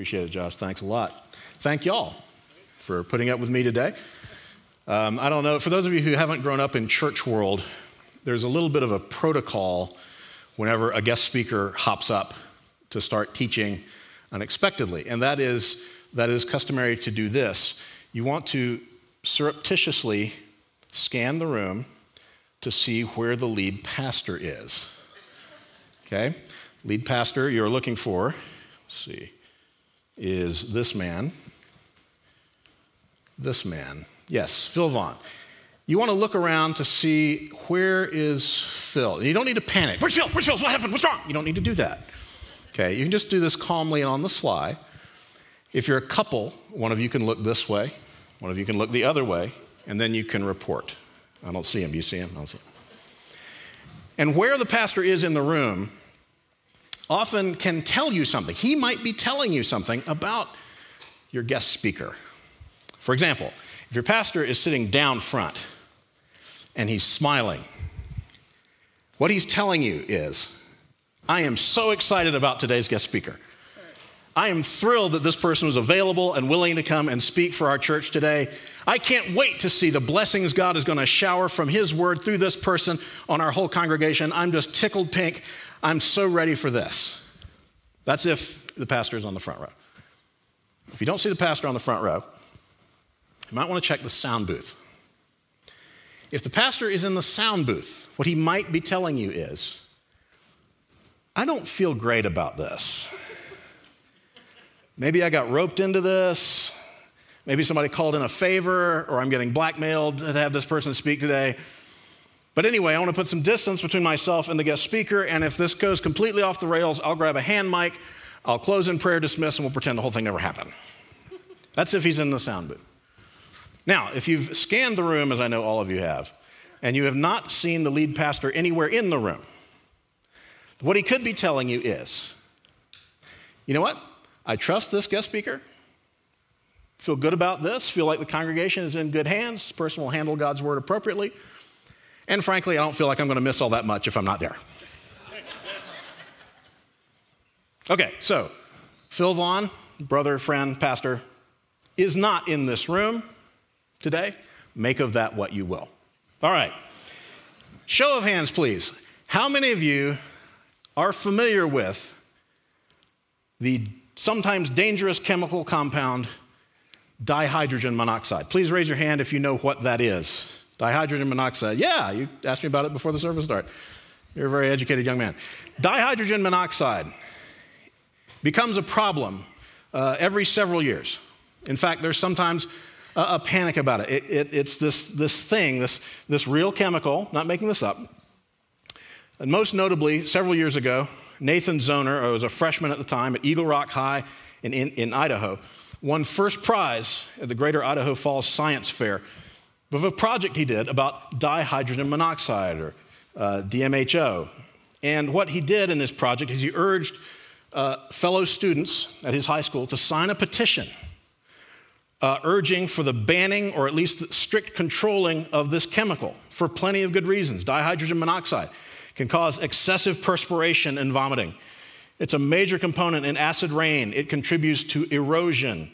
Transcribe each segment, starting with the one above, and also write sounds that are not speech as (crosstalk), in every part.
Appreciate it, Josh. Thanks a lot. Thank y'all for putting up with me today. Um, I don't know, for those of you who haven't grown up in church world, there's a little bit of a protocol whenever a guest speaker hops up to start teaching unexpectedly. And that is, that is customary to do this. You want to surreptitiously scan the room to see where the lead pastor is. Okay? Lead pastor you're looking for, Let's see, is this man. This man. Yes, Phil Vaughn. You want to look around to see where is Phil. You don't need to panic. Where's Phil? Where's Phil? What happened? What's wrong? You don't need to do that. Okay, you can just do this calmly and on the sly. If you're a couple, one of you can look this way, one of you can look the other way, and then you can report. I don't see him. You see him? I don't see him. And where the pastor is in the room often can tell you something. He might be telling you something about your guest speaker. For example, if your pastor is sitting down front and he's smiling, what he's telling you is, I am so excited about today's guest speaker. I am thrilled that this person was available and willing to come and speak for our church today. I can't wait to see the blessings God is going to shower from His word through this person on our whole congregation. I'm just tickled pink. I'm so ready for this. That's if the pastor is on the front row. If you don't see the pastor on the front row, you might want to check the sound booth. If the pastor is in the sound booth, what he might be telling you is, I don't feel great about this. Maybe I got roped into this. Maybe somebody called in a favor, or I'm getting blackmailed to have this person speak today. But anyway, I want to put some distance between myself and the guest speaker, and if this goes completely off the rails, I'll grab a hand mic, I'll close in prayer, dismiss, and we'll pretend the whole thing never happened. That's if he's in the sound booth. Now, if you've scanned the room, as I know all of you have, and you have not seen the lead pastor anywhere in the room, what he could be telling you is, you know what? I trust this guest speaker. Feel good about this. Feel like the congregation is in good hands. This person will handle God's word appropriately. And frankly, I don't feel like I'm going to miss all that much if I'm not there. Okay, so Phil Vaughn, brother, friend, pastor, is not in this room today. Make of that what you will. All right. Show of hands, please. How many of you are familiar with the sometimes dangerous chemical compound dihydrogen monoxide? Please raise your hand if you know what that is. Dihydrogen monoxide. Yeah, you asked me about it before the service started. You're a very educated young man. Dihydrogen monoxide becomes a problem uh, every several years. In fact, there's sometimes a, a panic about it. it, it it's this, this thing, this, this real chemical, not making this up. And most notably, several years ago, Nathan Zohner, who was a freshman at the time at Eagle Rock High in, in, in Idaho, won first prize at the Greater Idaho Falls Science Fair of a project he did about dihydrogen monoxide or uh, DMHO. And what he did in this project is he urged uh, fellow students at his high school to sign a petition uh, urging for the banning or at least strict controlling of this chemical for plenty of good reasons. Dihydrogen monoxide can cause excessive perspiration and vomiting. It's a major component in acid rain. It contributes to erosion.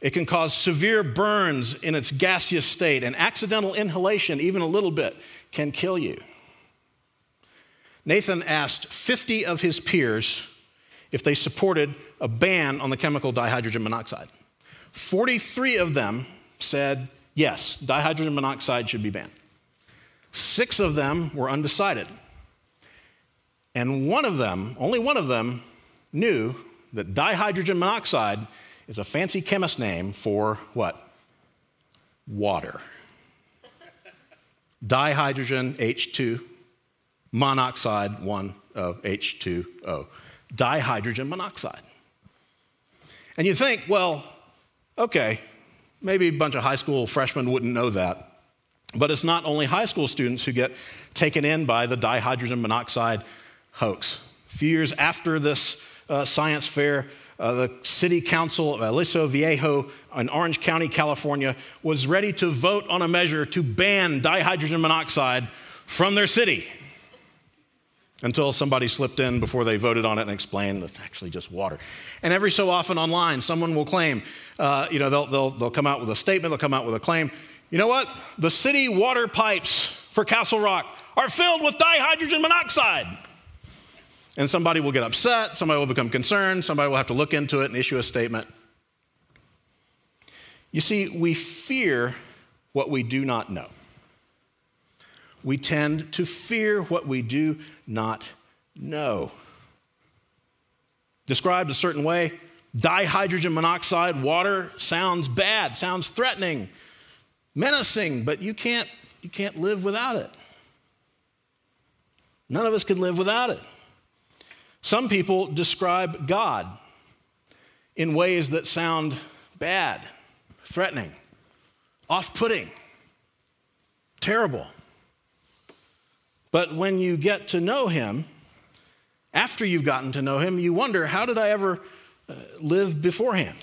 It can cause severe burns in its gaseous state, and accidental inhalation, even a little bit, can kill you. Nathan asked 50 of his peers if they supported a ban on the chemical dihydrogen monoxide. 43 of them said, yes, dihydrogen monoxide should be banned. Six of them were undecided. And one of them, only one of them, knew that dihydrogen monoxide is a fancy chemist name for what? Water. Dihydrogen H2 monoxide 1 H2O. Dihydrogen monoxide. And you think, well, okay, maybe a bunch of high school freshmen wouldn't know that. But it's not only high school students who get taken in by the dihydrogen monoxide hoax. A few years after this uh, science fair, uh, the city council of Aliso Viejo in Orange County, California, was ready to vote on a measure to ban dihydrogen monoxide from their city. until somebody slipped in before they voted on it and explained it's actually just water. And every so often online, someone will claim, uh, you know, they'll, they'll, they'll come out with a statement, they'll come out with a claim. You know what? The city water pipes for Castle Rock are filled with dihydrogen monoxide. And somebody will get upset, somebody will become concerned, somebody will have to look into it and issue a statement. You see, we fear what we do not know. We tend to fear what we do not know. Described a certain way, dihydrogen monoxide water sounds bad, sounds threatening, menacing, but you can't, you can't live without it. None of us can live without it. Some people describe God in ways that sound bad, threatening, off putting, terrible. But when you get to know Him, after you've gotten to know Him, you wonder, how did I ever uh, live beforehand?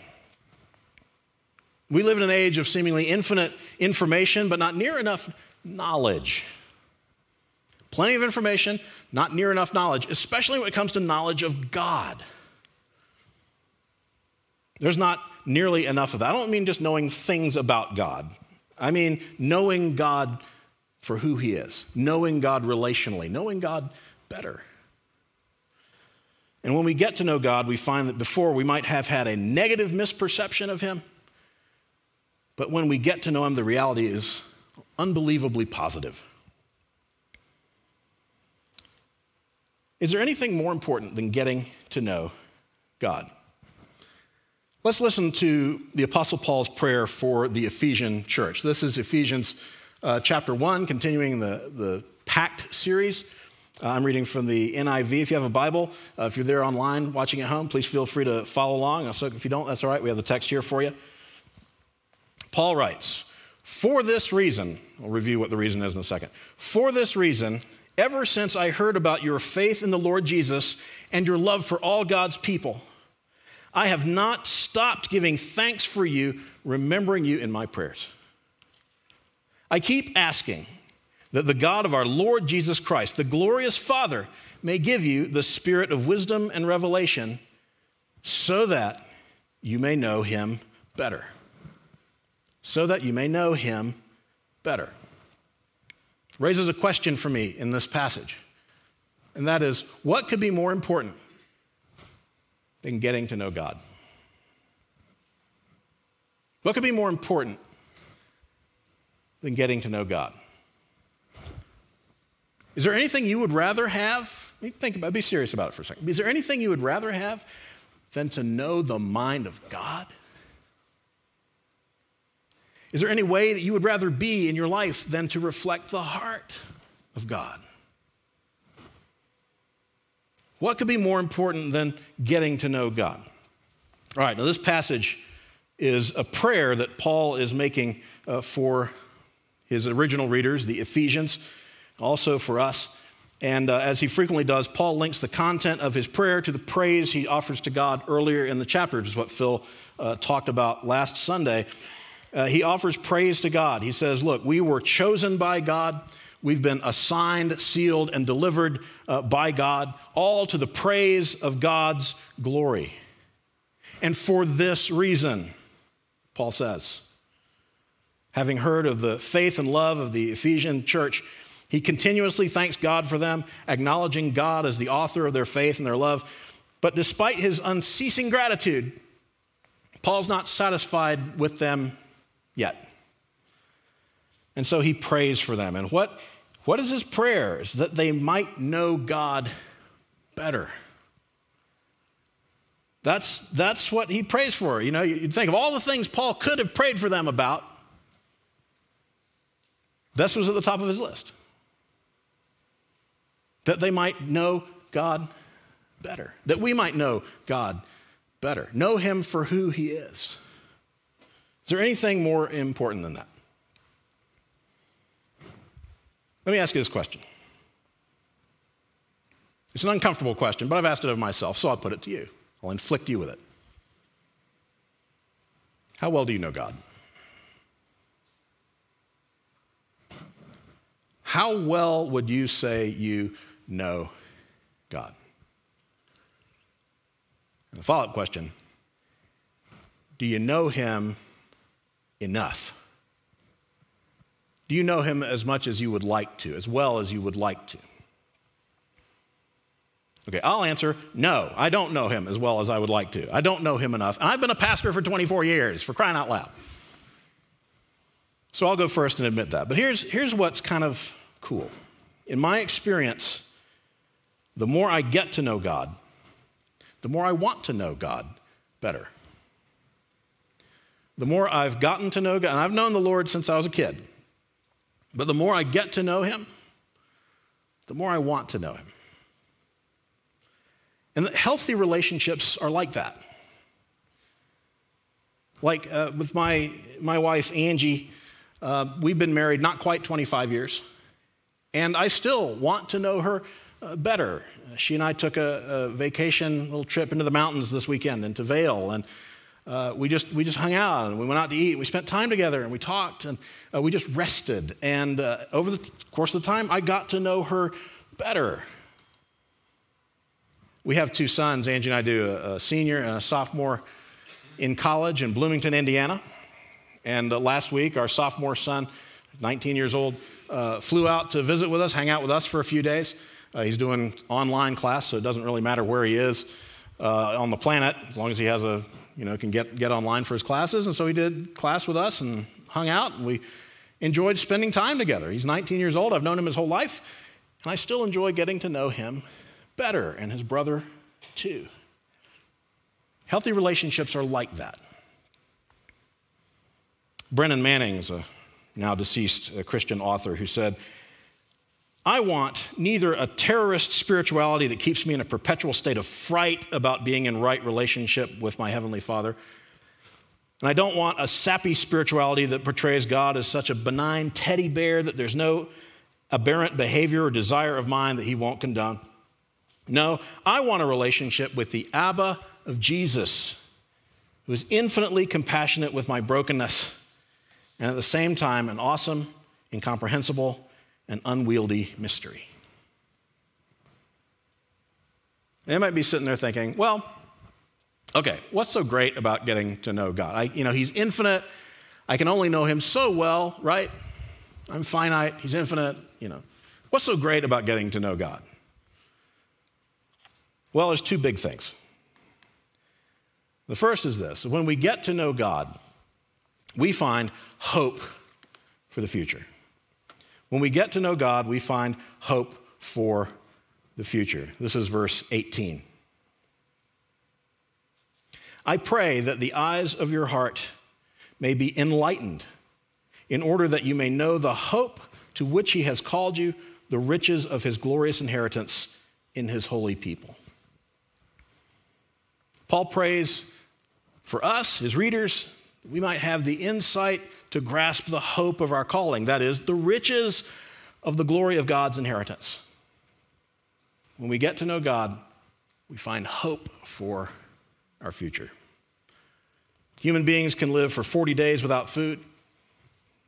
We live in an age of seemingly infinite information, but not near enough knowledge. Plenty of information, not near enough knowledge, especially when it comes to knowledge of God. There's not nearly enough of that. I don't mean just knowing things about God, I mean knowing God for who He is, knowing God relationally, knowing God better. And when we get to know God, we find that before we might have had a negative misperception of Him, but when we get to know Him, the reality is unbelievably positive. Is there anything more important than getting to know God? Let's listen to the Apostle Paul's prayer for the Ephesian church. This is Ephesians uh, chapter 1, continuing the, the Pact series. Uh, I'm reading from the NIV. If you have a Bible, uh, if you're there online watching at home, please feel free to follow along. So if you don't, that's all right. We have the text here for you. Paul writes, For this reason, I'll review what the reason is in a second. For this reason, ever since I heard about your faith in the Lord Jesus and your love for all God's people, I have not stopped giving thanks for you, remembering you in my prayers. I keep asking that the God of our Lord Jesus Christ, the glorious Father, may give you the spirit of wisdom and revelation so that you may know him better. So that you may know him better. Raises a question for me in this passage, and that is what could be more important than getting to know God? What could be more important than getting to know God? Is there anything you would rather have? Think about be serious about it for a second. Is there anything you would rather have than to know the mind of God? Is there any way that you would rather be in your life than to reflect the heart of God? What could be more important than getting to know God? All right, now this passage is a prayer that Paul is making uh, for his original readers, the Ephesians, also for us. And uh, as he frequently does, Paul links the content of his prayer to the praise he offers to God earlier in the chapter, which is what Phil uh, talked about last Sunday. Uh, he offers praise to God. He says, Look, we were chosen by God We've been assigned, sealed, and delivered uh, by God, all to the praise of God's glory. And for this reason, Paul says, having heard of the faith and love of the Ephesian church, he continuously thanks God for them, acknowledging God as the author of their faith and their love. But despite his unceasing gratitude, Paul's not satisfied with them yet. And so he prays for them. And what what is his prayer? Is that they might know God better. That's, that's what he prays for. You know, you think of all the things Paul could have prayed for them about. This was at the top of his list. That they might know God better. That we might know God better. Know him for who he is. Is there anything more important than that? Let me ask you this question. It's an uncomfortable question, but I've asked it of myself, so I'll put it to you. I'll inflict you with it. How well do you know God? How well would you say you know God? And the follow up question Do you know him enough? Do you know him as much as you would like to, as well as you would like to? Okay, I'll answer no, I don't know him as well as I would like to. I don't know him enough. And I've been a pastor for 24 years, for crying out loud. So I'll go first and admit that. But here's, here's what's kind of cool. In my experience, the more I get to know God, the more I want to know God better. The more I've gotten to know God, and I've known the Lord since I was a kid, but the more I get to know Him, the more I want to know Him. And healthy relationships are like that. Like uh, with my, my wife, Angie, uh, we've been married not quite 25 years, and I still want to know her uh, better. She and I took a, a, vacation, little trip into the mountains this weekend, into Vail, and uh, we, just, we just hung out and we went out to eat. And we spent time together and we talked and uh, we just rested. And uh, over the course of the time, I got to know her better. We have two sons. Angie and I do a, a senior and a sophomore in college in Bloomington, Indiana. And uh, last week, our sophomore son, 19 years old, uh, flew out to visit with us, hang out with us for a few days. Uh, he's doing online class, so it doesn't really matter where he is on the planet, as long as he has a, you know, can get, get online for his classes. And so he did class with us and hung out, and we enjoyed spending time together. He's 19 years old. I've known him his whole life, and I still enjoy getting to know him better, and his brother too. Healthy relationships are like that. Brennan Manning is a now deceased Christian author who said, I want neither a terrorist spirituality that keeps me in a perpetual state of fright about being in right relationship with my Heavenly Father. And I don't want a sappy spirituality that portrays God as such a benign teddy bear that there's no aberrant behavior or desire of mine that He won't condone. No, I want a relationship with the Abba of Jesus, who is infinitely compassionate with my brokenness, and at the same time, an awesome, incomprehensible, and unwieldy mystery. They might be sitting there thinking, well, okay, what's so great about getting to know God? I, you know, He's infinite. I can only know Him so well, right? I'm finite. He's infinite. You know, what's so great about getting to know God? Well, there's two big things. The first is this when we get to know God, we find hope for the future. When we get to know God, we find hope for the future. This is verse 18. I pray that the eyes of your heart may be enlightened, in order that you may know the hope to which he has called you, the riches of his glorious inheritance in his holy people. Paul prays for us, his readers, we might have the insight to grasp the hope of our calling that is, the riches of the glory of God's inheritance. When we get to know God, we find hope for our future. Human beings can live for 40 days without food,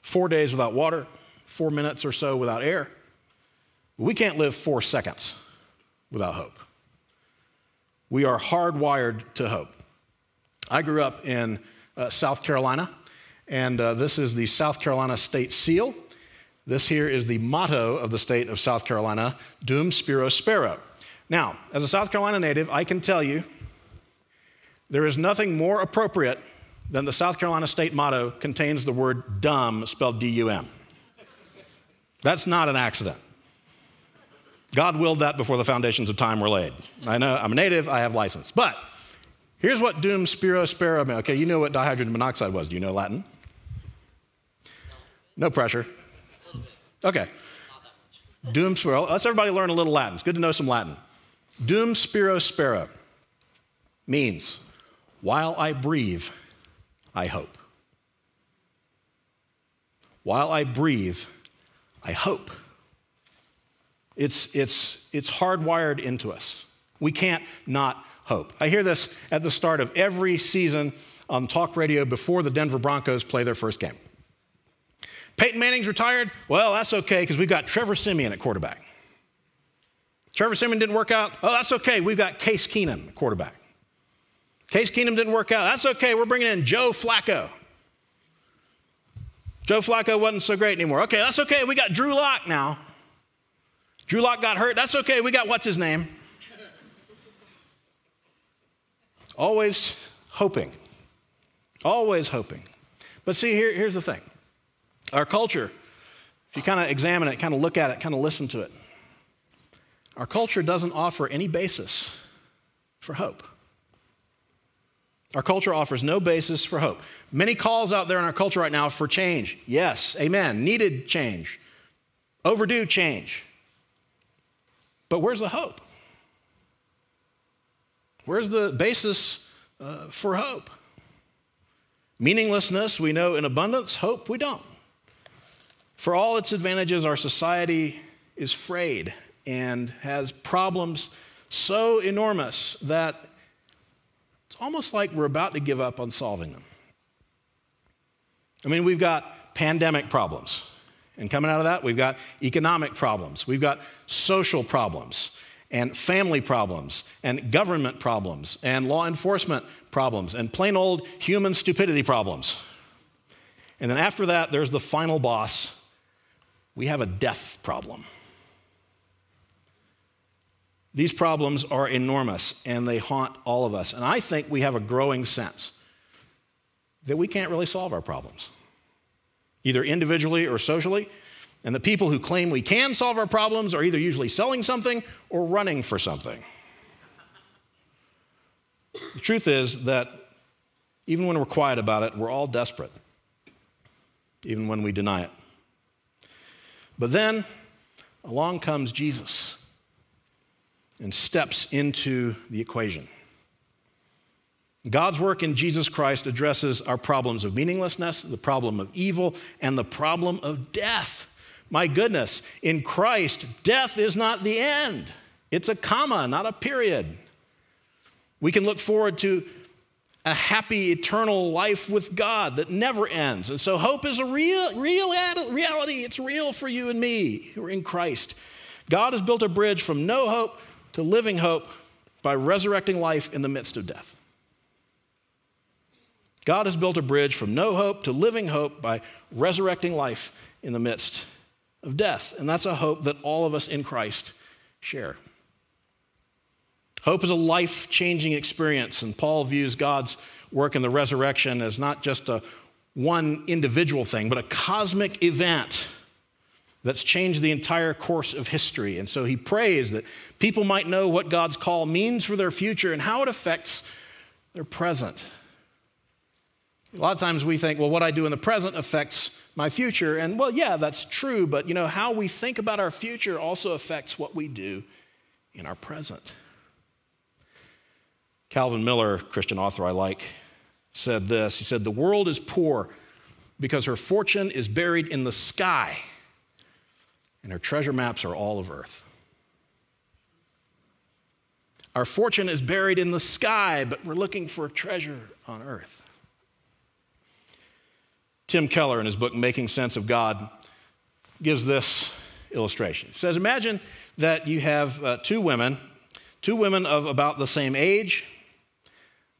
four days without water, four minutes or so without air. We can't live four seconds without hope. We are hardwired to hope. I grew up in uh, South Carolina, and uh, this is the South Carolina State Seal. This here is the motto of the state of South Carolina Dum Spiro Spero. Now, as a South Carolina native, I can tell you there is nothing more appropriate than the South Carolina state motto contains the word dumb spelled D U M. That's not an accident. God willed that before the foundations of time were laid. I know I'm a native, I have license. But here's what dum spiro spero meant. Okay, you know what dihydrogen monoxide was. Do you know Latin? No pressure. Okay. Dum spiro. Let's everybody learn a little Latin. It's good to know some Latin. Dum spiro spero means while I breathe, I hope. While I breathe, I hope. It's, it's, it's hardwired into us. We can't not hope. I hear this at the start of every season on talk radio before the Denver Broncos play their first game. Peyton Manning's retired? Well, that's okay because we've got Trevor Siemian at quarterback. Trevor Siemian didn't work out. Oh, that's okay. We've got Case Keenum, at quarterback. Case Keenum didn't work out. That's okay. We're bringing in Joe Flacco. Joe Flacco wasn't so great anymore. Okay, that's okay. We got Drew Lock now. Drew Lock got hurt. That's okay. We got what's his name? Always hoping. Always hoping. But see, here, here's the thing our culture, if you kind of examine it, kind of look at it, kind of listen to it, our culture doesn't offer any basis for hope. Our culture offers no basis for hope. Many calls out there in our culture right now for change. Yes, amen. Needed change, overdue change. But where's the hope? Where's the basis uh, for hope? Meaninglessness, we know in abundance. Hope, we don't. For all its advantages, our society is frayed and has problems so enormous that it's almost like we're about to give up on solving them. I mean, we've got pandemic problems. And coming out of that, we've got economic problems, we've got social problems, and family problems, and government problems, and law enforcement problems, and plain old human stupidity problems. And then after that, there's the final boss. We have a death problem. These problems are enormous and they haunt all of us. And I think we have a growing sense that we can't really solve our problems, either individually or socially. And the people who claim we can solve our problems are either usually selling something or running for something. The truth is that even when we're quiet about it, we're all desperate, even when we deny it. But then along comes Jesus and steps into the equation. God's work in Jesus Christ addresses our problems of meaninglessness, the problem of evil, and the problem of death. My goodness, in Christ, death is not the end, it's a comma, not a period. We can look forward to a happy eternal life with God that never ends. And so hope is a real, real reality. It's real for you and me who are in Christ. God has built a bridge from no hope to living hope by resurrecting life in the midst of death. God has built a bridge from no hope to living hope by resurrecting life in the midst of death. And that's a hope that all of us in Christ share. Hope is a life changing experience, and Paul views God's work in the resurrection as not just a one individual thing, but a cosmic event that's changed the entire course of history. And so he prays that people might know what God's call means for their future and how it affects their present. A lot of times we think, well, what I do in the present affects my future. And well, yeah, that's true, but you know, how we think about our future also affects what we do in our present. Calvin Miller, Christian author I like, said this. He said, The world is poor because her fortune is buried in the sky and her treasure maps are all of earth. Our fortune is buried in the sky, but we're looking for treasure on earth. Tim Keller, in his book Making Sense of God, gives this illustration. He says Imagine that you have uh, two women, two women of about the same age,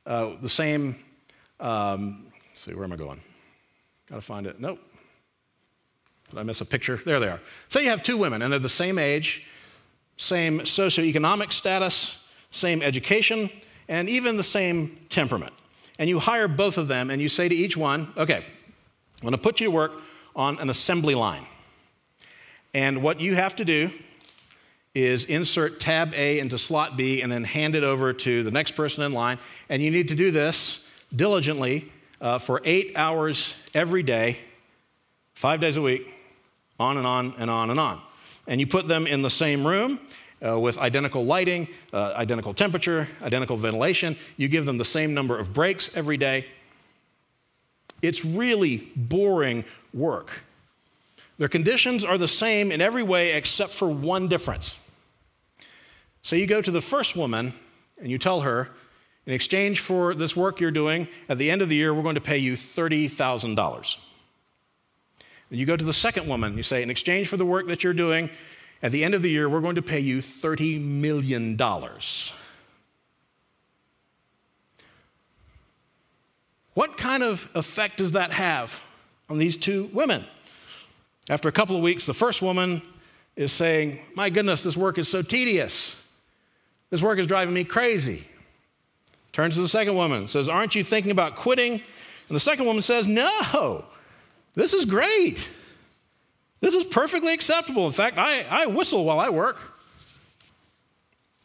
uh, the same, um, see, where am I going? Gotta find it. Nope. Did I miss a picture? There they are. So you have two women, and they're the same age, same socioeconomic status, same education, and even the same temperament. And you hire both of them, and you say to each one, okay, I'm gonna put you to work on an assembly line. And what you have to do is insert tab A into slot B and then hand it over to the next person in line. And you need to do this diligently uh, for eight hours every day, five days a week, on and on and on and on. And you put them in the same room uh, with identical lighting, uh, identical temperature, identical ventilation. You give them the same number of breaks every day. It's really boring work. Their conditions are the same in every way except for one difference. So you go to the first woman and you tell her, in exchange for this work you're doing, at the end of the year, we're going to pay you $30,000. You go to the second woman, you say, in exchange for the work that you're doing, At the end of the year, we're going to pay you $30 million. What kind of effect does that have on these two women? After a couple of weeks, the first woman is saying, My goodness, this work is so tedious. This work is driving me crazy. Turns to the second woman, says, Aren't you thinking about quitting? And the second woman says, No, this is great. This is perfectly acceptable. In fact, I, I whistle while I work.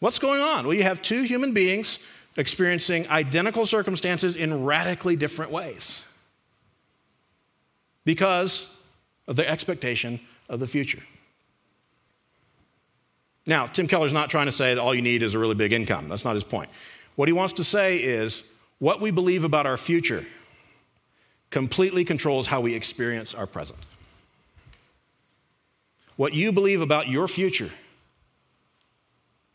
What's going on? Well, you have two human beings experiencing identical circumstances in radically different ways because of their expectation of the future. Now, Tim Keller's not trying to say that all you need is a really big income. That's not his point. What he wants to say is what we believe about our future completely controls how we experience our present. What you believe about your future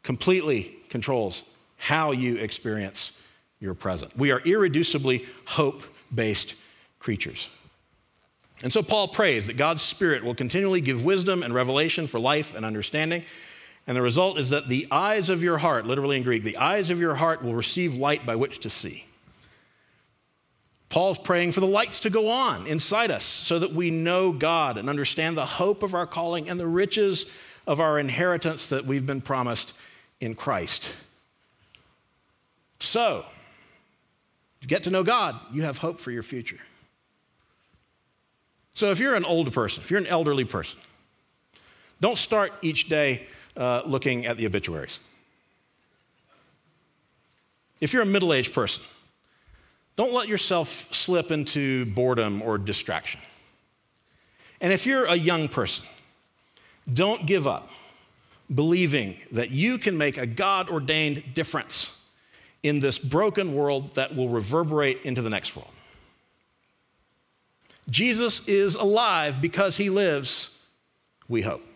completely controls how you experience your present. We are irreducibly hope based creatures. And so Paul prays that God's Spirit will continually give wisdom and revelation for life and understanding. And the result is that the eyes of your heart, literally in Greek, the eyes of your heart will receive light by which to see. Paul's praying for the lights to go on inside us so that we know God and understand the hope of our calling and the riches of our inheritance that we've been promised in Christ. So, to get to know God, you have hope for your future. So, if you're an older person, if you're an elderly person, don't start each day uh, looking at the obituaries. If you're a middle aged person, don't let yourself slip into boredom or distraction. And if you're a young person, don't give up believing that you can make a God ordained difference in this broken world that will reverberate into the next world. Jesus is alive because he lives, we hope.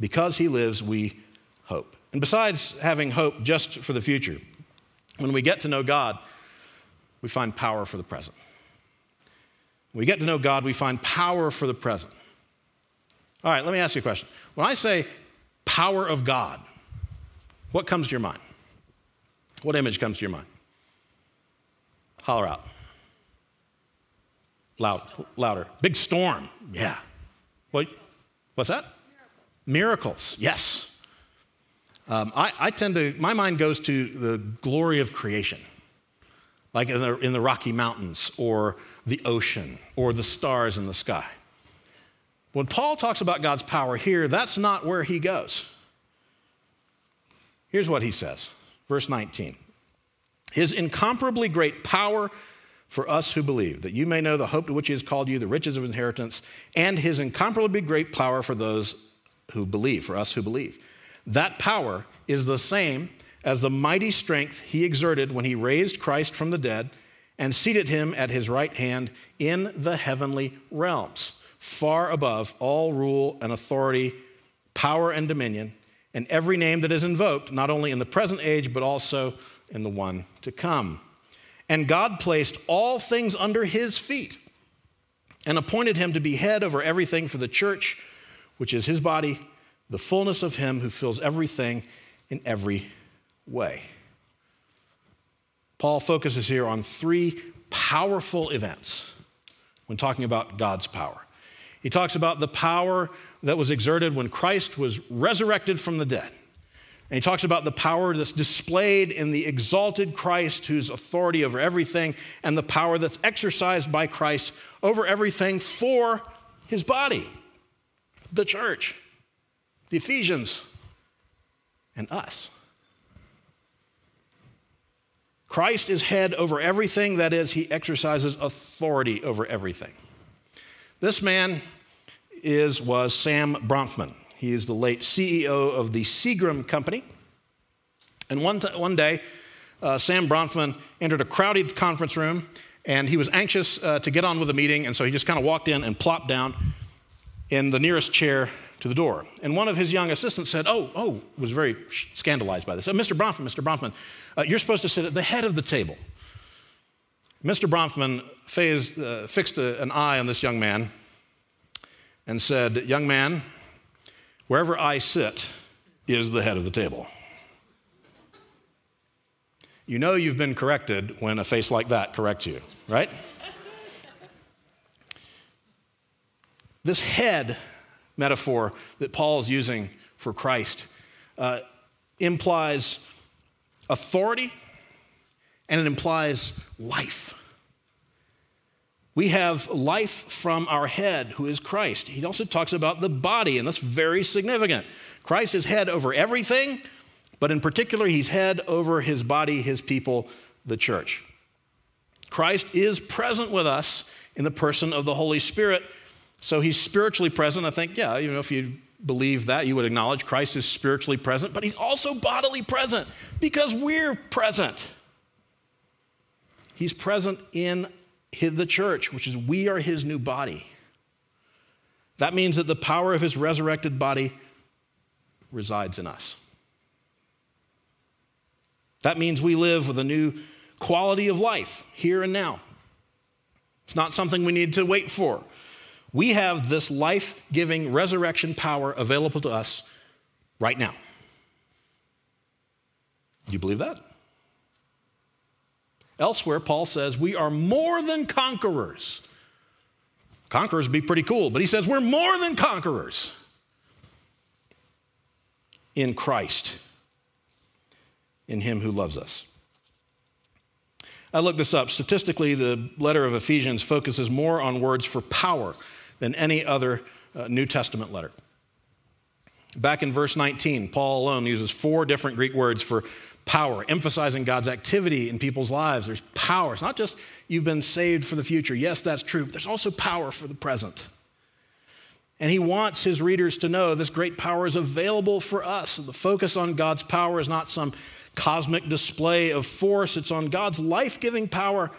Because he lives, we hope. And besides having hope just for the future, when we get to know God, we find power for the present. When we get to know God, we find power for the present. All right, let me ask you a question. When I say power of God, what comes to your mind? What image comes to your mind? Holler out. Loud, louder. Big storm. Yeah. What? What's that? Miracles. Yes. Um, I, I, tend to, my mind goes to the glory of creation, like in the, in the Rocky Mountains or the ocean or the stars in the sky. When Paul talks about God's power here, that's not where he goes. Here's what he says, verse 19 His incomparably great power for us who believe, that you may know the hope to which he has called you, the riches of inheritance, and his incomparably great power for those who believe, for us who believe. That power is the same as the mighty strength he exerted when he raised Christ from the dead and seated him at his right hand in the heavenly realms, far above all rule and authority, power and dominion, and every name that is invoked, not only in the present age, but also in the one to come. And God placed all things under his feet and appointed him to be head over everything for the church which is his body, the fullness of him who fills everything in every way. Paul focuses here on three powerful events when talking about God's power. He talks about the power that was exerted when Christ was resurrected from the dead. And he talks about the power that's displayed in the exalted Christ whose authority over everything, and the power that's exercised by Christ over everything for his body the church, the Ephesians, and us. Christ is head over everything, that is, he exercises authority over everything. This man is, was Sam Bronfman. He is the late CEO of the Seagram Company. And one, t- one day, uh, Sam Bronfman entered a crowded conference room and he was anxious uh, to get on with the meeting, and so he just kind of walked in and plopped down in the nearest chair to the door. And one of his young assistants said, Oh, oh, was very scandalized by this. Oh, Mr. Bronfman, Mr. Bronfman, uh, you're supposed to sit at the head of the table. Mr. Bronfman phased, uh, fixed a, an eye on this young man and said, Young man, Wherever I sit is the head of the table. You know you've been corrected when a face like that corrects you, right? This head metaphor that Paul is using for Christ uh, implies authority and it implies life. We have life from our head, who is Christ. He also talks about the body, and that's very significant. Christ is head over everything, but in particular, he's head over his body, his people, the church. Christ is present with us in the person of the Holy Spirit. So he's spiritually present. I think, yeah, you know, if you believe that, you would acknowledge Christ is spiritually present, but he's also bodily present because we're present. He's present in the church, which is we are his new body. That means that the power of his resurrected body resides in us. That means we live with a new quality of life here and now. It's not something we need to wait for. We have this life giving resurrection power available to us right now. Do you believe that? Elsewhere, Paul says we are more than conquerors. Conquerors would be pretty cool, but he says we're more than conquerors in Christ, in Him who loves us. I looked this up. Statistically, the letter of Ephesians focuses more on words for power than any other uh, New Testament letter. Back in verse 19, Paul alone uses four different Greek words for power, emphasizing God's activity in people's lives. There's power. It's not just you've been saved for the future. Yes, that's true, but there's also power for the present. And he wants his readers to know this great power is available for us. The focus on God's power is not some cosmic display of force, it's on God's life giving power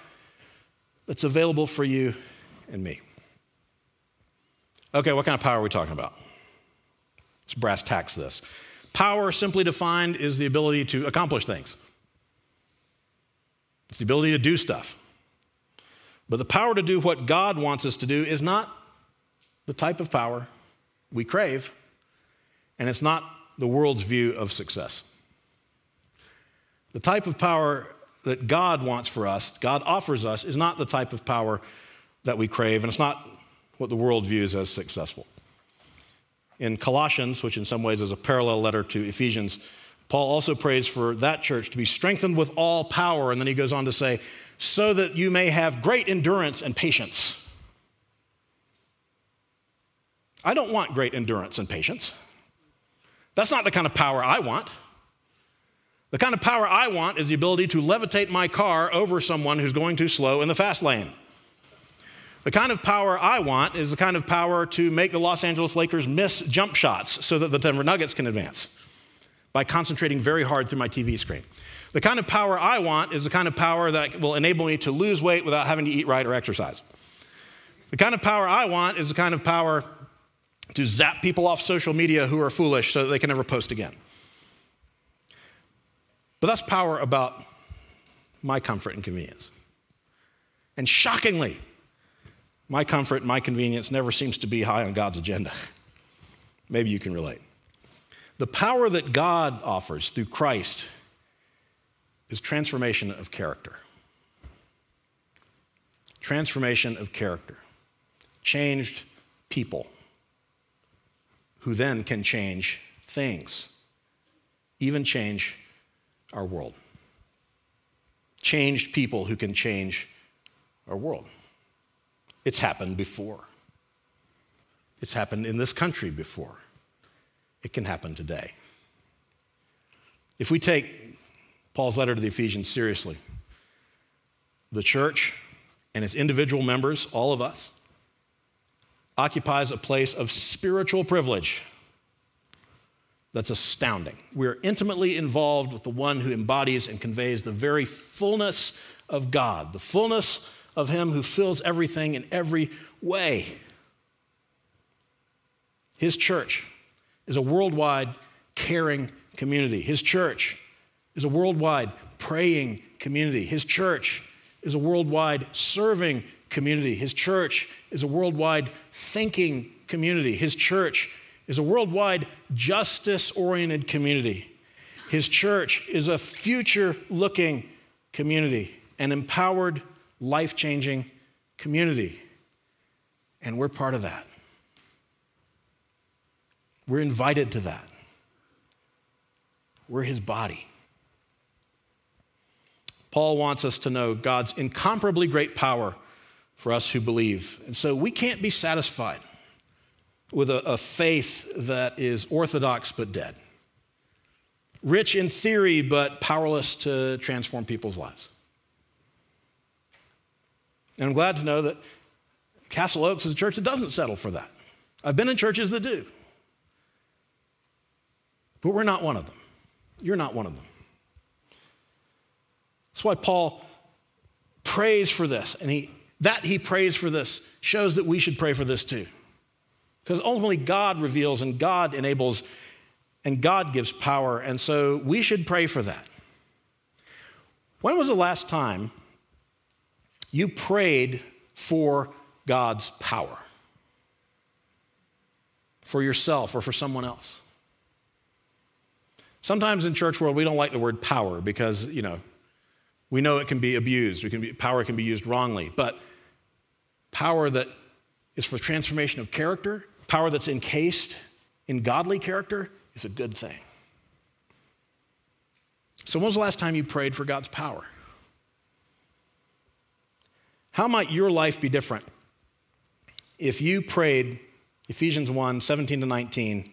that's available for you and me. Okay, what kind of power are we talking about? Let's brass tacks this. Power, simply defined, is the ability to accomplish things, it's the ability to do stuff. But the power to do what God wants us to do is not the type of power we crave, and it's not the world's view of success. The type of power that God wants for us, God offers us, is not the type of power that we crave, and it's not what the world views as successful. In Colossians, which in some ways is a parallel letter to Ephesians, Paul also prays for that church to be strengthened with all power, and then he goes on to say, so that you may have great endurance and patience I don't want great endurance and patience. That's not the kind of power I want. The kind of power I want is the ability to levitate my car over someone who's going too slow in the fast lane. The kind of power I want is the kind of power to make the Los Angeles Lakers miss jump shots so that the Denver Nuggets can advance by concentrating very hard through my TV screen. The kind of power I want is the kind of power that will enable me to lose weight without having to eat right or exercise. The kind of power I want is the kind of power to zap people off social media who are foolish so that they can never post again. But that's power about my comfort and convenience. And shockingly, my comfort my convenience never seems to be high on God's agenda. (laughs) Maybe you can relate. The power that God offers through Christ is transformation of character. Transformation of character. Changed people who then can change things, even change our world. Changed people who can change our world. It's happened before. It's happened in this country before. It can happen today. If we take Paul's letter to the Ephesians seriously, the church and its individual members, all of us, occupies a place of spiritual privilege that's astounding. We're intimately involved with the one who embodies and conveys the very fullness of God, the fullness of Him who fills everything in every way. His church is a worldwide caring community. His church is a worldwide praying community. His church is a worldwide serving community. His church is a worldwide thinking community. His church is a worldwide justice oriented community. His church is a future looking community, an empowered, life changing community. And we're part of that. We're invited to that. We're his body. Paul wants us to know God's incomparably great power for us who believe. And so we can't be satisfied with a, a, faith that is orthodox but dead, rich in theory but powerless to transform people's lives. And I'm glad to know that Castle Oaks is a church that doesn't settle for that. I've been in churches that do. But we're not one of them. You're not one of them. That's why Paul prays for this. And he, that he prays for this shows that we should pray for this too. Because ultimately, God reveals and God enables and God gives power. And so we should pray for that. When was the last time you prayed for God's power? For yourself or for someone else? Sometimes in church world, we don't like the word power because, you know, we know it can be abused. Can be, power can be used wrongly. But power that is for transformation of character, power that's encased in godly character, is a good thing. So, when was the last time you prayed for God's power? How might your life be different if you prayed Ephesians 1 17 to 19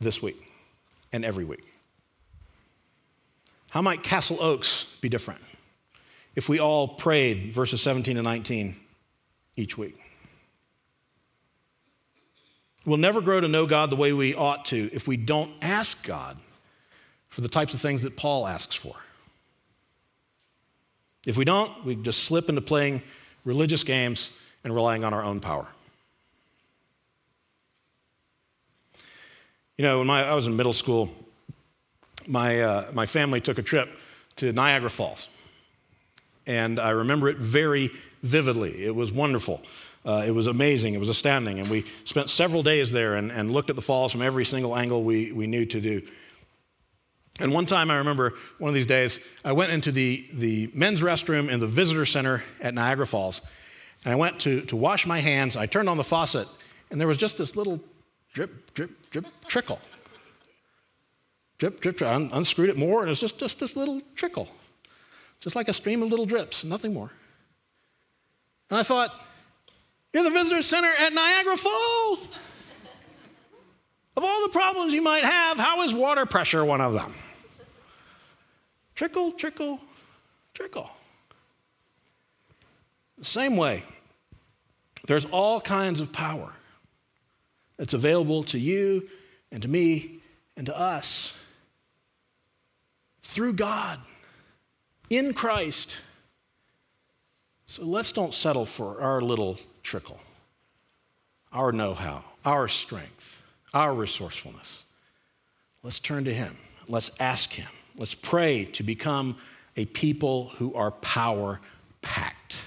this week and every week? How might Castle Oaks be different if we all prayed verses 17 to 19 each week? We'll never grow to know God the way we ought to if we don't ask God for the types of things that Paul asks for. If we don't, we just slip into playing religious games and relying on our own power. You know, when my, I was in middle school, my, uh, my family took a trip to Niagara Falls. And I remember it very vividly. It was wonderful. Uh, it was amazing. It was astounding. And we spent several days there and, and looked at the falls from every single angle we, we knew to do. And one time I remember one of these days, I went into the, the men's restroom in the visitor center at Niagara Falls. And I went to, to wash my hands. I turned on the faucet, and there was just this little drip, drip, drip trickle drip, drip, drip. I unscrewed it more, and it's just, just this little trickle, just like a stream of little drips, nothing more. And I thought, you're the visitor center at Niagara Falls. of all the problems you might have, how is water pressure one of them? Trickle, trickle, trickle. The same way, there's all kinds of power that's available to you and to me and to us through God, in Christ. So let's don't settle for our little trickle, our know how, our strength, our resourcefulness. Let's turn to Him. Let's ask Him. Let's pray to become a people who are power packed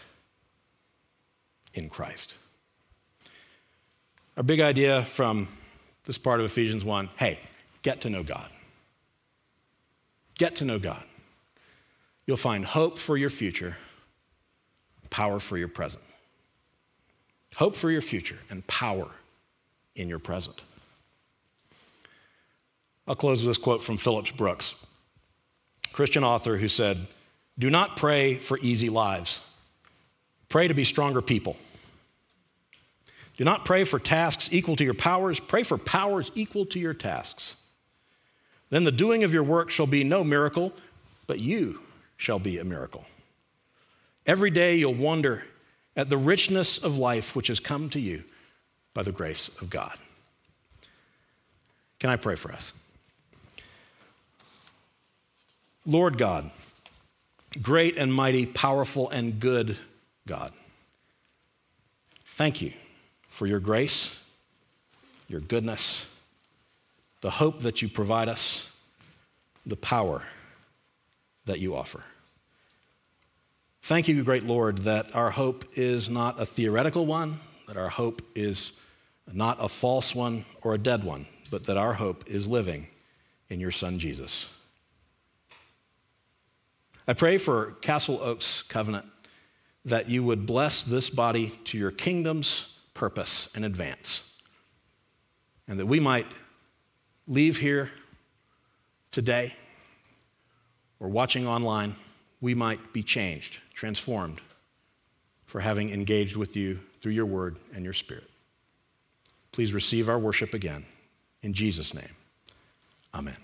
in Christ. Our big idea from this part of Ephesians 1 hey, get to know God. Get to know God. You'll find hope for your future, power for your present. Hope for your future and power in your present. I'll close with this quote from Phillips Brooks, Christian author who said, Do not pray for easy lives. Pray to be stronger people. Do not pray for tasks equal to your powers. Pray for powers equal to your tasks. Then the doing of your work shall be no miracle, but you shall be a miracle. Every day you'll wonder at the richness of life which has come to you by the grace of God. Can I pray for us? Lord God, great and mighty, powerful and good God, thank you for your grace, your goodness the hope that you provide us, the power that you offer. Thank you, great Lord, that our hope is not a theoretical one, that our hope is not a false one or a dead one, but that our hope is living in your Son Jesus. I pray for Castle Oaks Covenant that you would bless this body to your kingdom's purpose and advance, and that we might leave here today or watching online, we might be changed, transformed for having engaged with you through your word and your spirit. Please receive our worship again. In Jesus' name, amen.